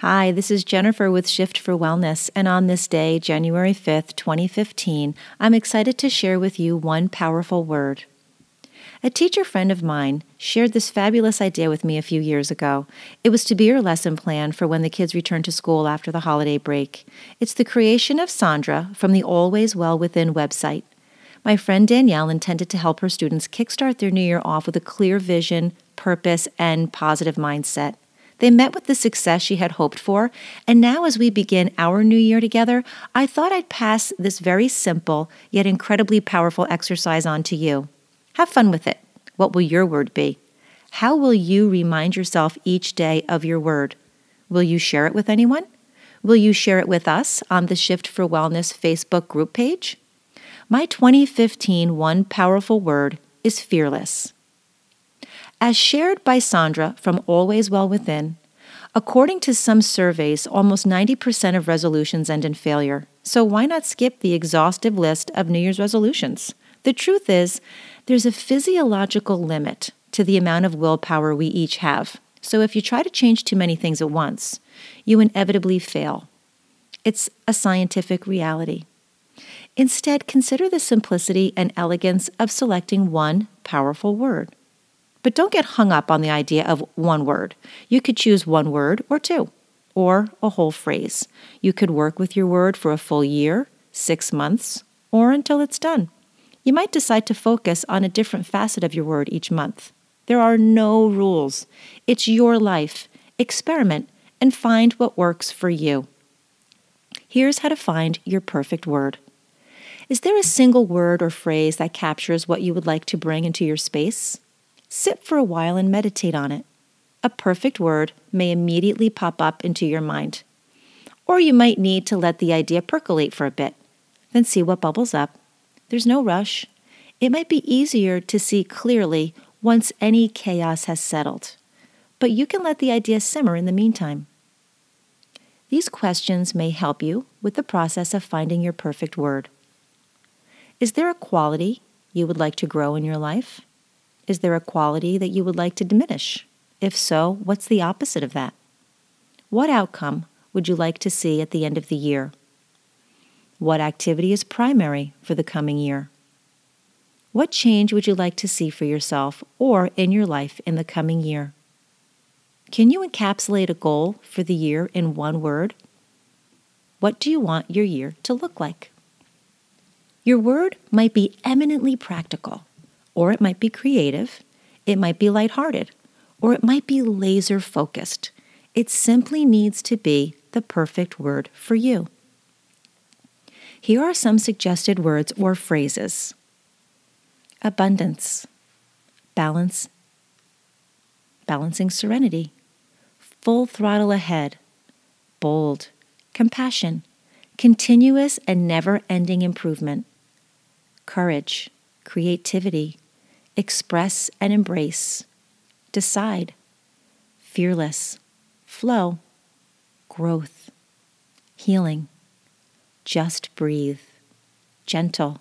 Hi, this is Jennifer with Shift for Wellness, and on this day, January 5th, 2015, I'm excited to share with you one powerful word. A teacher friend of mine shared this fabulous idea with me a few years ago. It was to be her lesson plan for when the kids return to school after the holiday break. It's the creation of Sandra from the Always Well Within website. My friend Danielle intended to help her students kickstart their new year off with a clear vision, purpose, and positive mindset. They met with the success she had hoped for, and now as we begin our new year together, I thought I'd pass this very simple yet incredibly powerful exercise on to you. Have fun with it. What will your word be? How will you remind yourself each day of your word? Will you share it with anyone? Will you share it with us on the Shift for Wellness Facebook group page? My 2015 one powerful word is fearless. As shared by Sandra from Always Well Within, according to some surveys, almost 90% of resolutions end in failure. So why not skip the exhaustive list of New Year's resolutions? The truth is, there's a physiological limit to the amount of willpower we each have. So if you try to change too many things at once, you inevitably fail. It's a scientific reality. Instead, consider the simplicity and elegance of selecting one powerful word. But don't get hung up on the idea of one word. You could choose one word or two, or a whole phrase. You could work with your word for a full year, six months, or until it's done. You might decide to focus on a different facet of your word each month. There are no rules. It's your life. Experiment and find what works for you. Here's how to find your perfect word. Is there a single word or phrase that captures what you would like to bring into your space? Sit for a while and meditate on it. A perfect word may immediately pop up into your mind. Or you might need to let the idea percolate for a bit, then see what bubbles up. There's no rush. It might be easier to see clearly once any chaos has settled, but you can let the idea simmer in the meantime. These questions may help you with the process of finding your perfect word. Is there a quality you would like to grow in your life? Is there a quality that you would like to diminish? If so, what's the opposite of that? What outcome would you like to see at the end of the year? What activity is primary for the coming year? What change would you like to see for yourself or in your life in the coming year? Can you encapsulate a goal for the year in one word? What do you want your year to look like? Your word might be eminently practical or it might be creative, it might be lighthearted, or it might be laser focused. It simply needs to be the perfect word for you. Here are some suggested words or phrases abundance, balance, balancing serenity, full throttle ahead, bold, compassion, continuous and never ending improvement, courage, creativity, express and embrace, decide, fearless, flow, growth, healing, just breathe, gentle,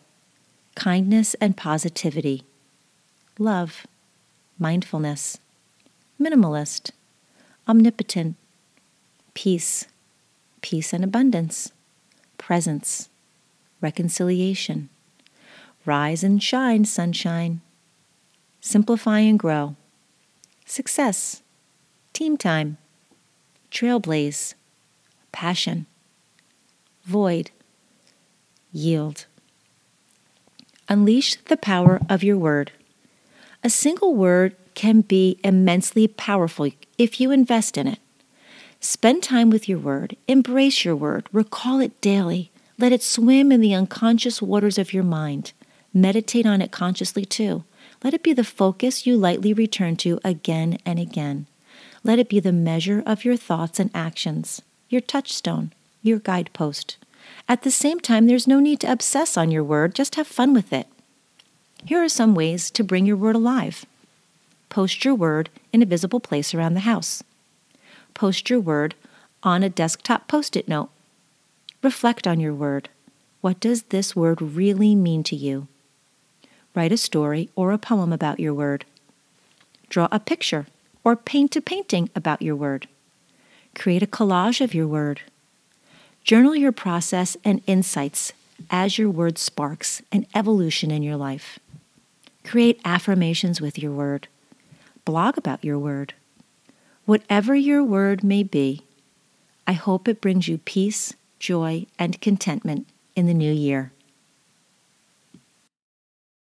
kindness and positivity, love, mindfulness, minimalist, omnipotent, peace, peace and abundance, presence, reconciliation, rise and shine, sunshine, Simplify and grow. Success. Team time. Trailblaze. Passion. Void. Yield. Unleash the power of your word. A single word can be immensely powerful if you invest in it. Spend time with your word, embrace your word, recall it daily, let it swim in the unconscious waters of your mind. Meditate on it consciously too. Let it be the focus you lightly return to again and again. Let it be the measure of your thoughts and actions, your touchstone, your guidepost. At the same time, there's no need to obsess on your word, just have fun with it. Here are some ways to bring your word alive. Post your word in a visible place around the house. Post your word on a desktop post it note. Reflect on your word. What does this word really mean to you? Write a story or a poem about your word. Draw a picture or paint a painting about your word. Create a collage of your word. Journal your process and insights as your word sparks an evolution in your life. Create affirmations with your word. Blog about your word. Whatever your word may be, I hope it brings you peace, joy, and contentment in the new year.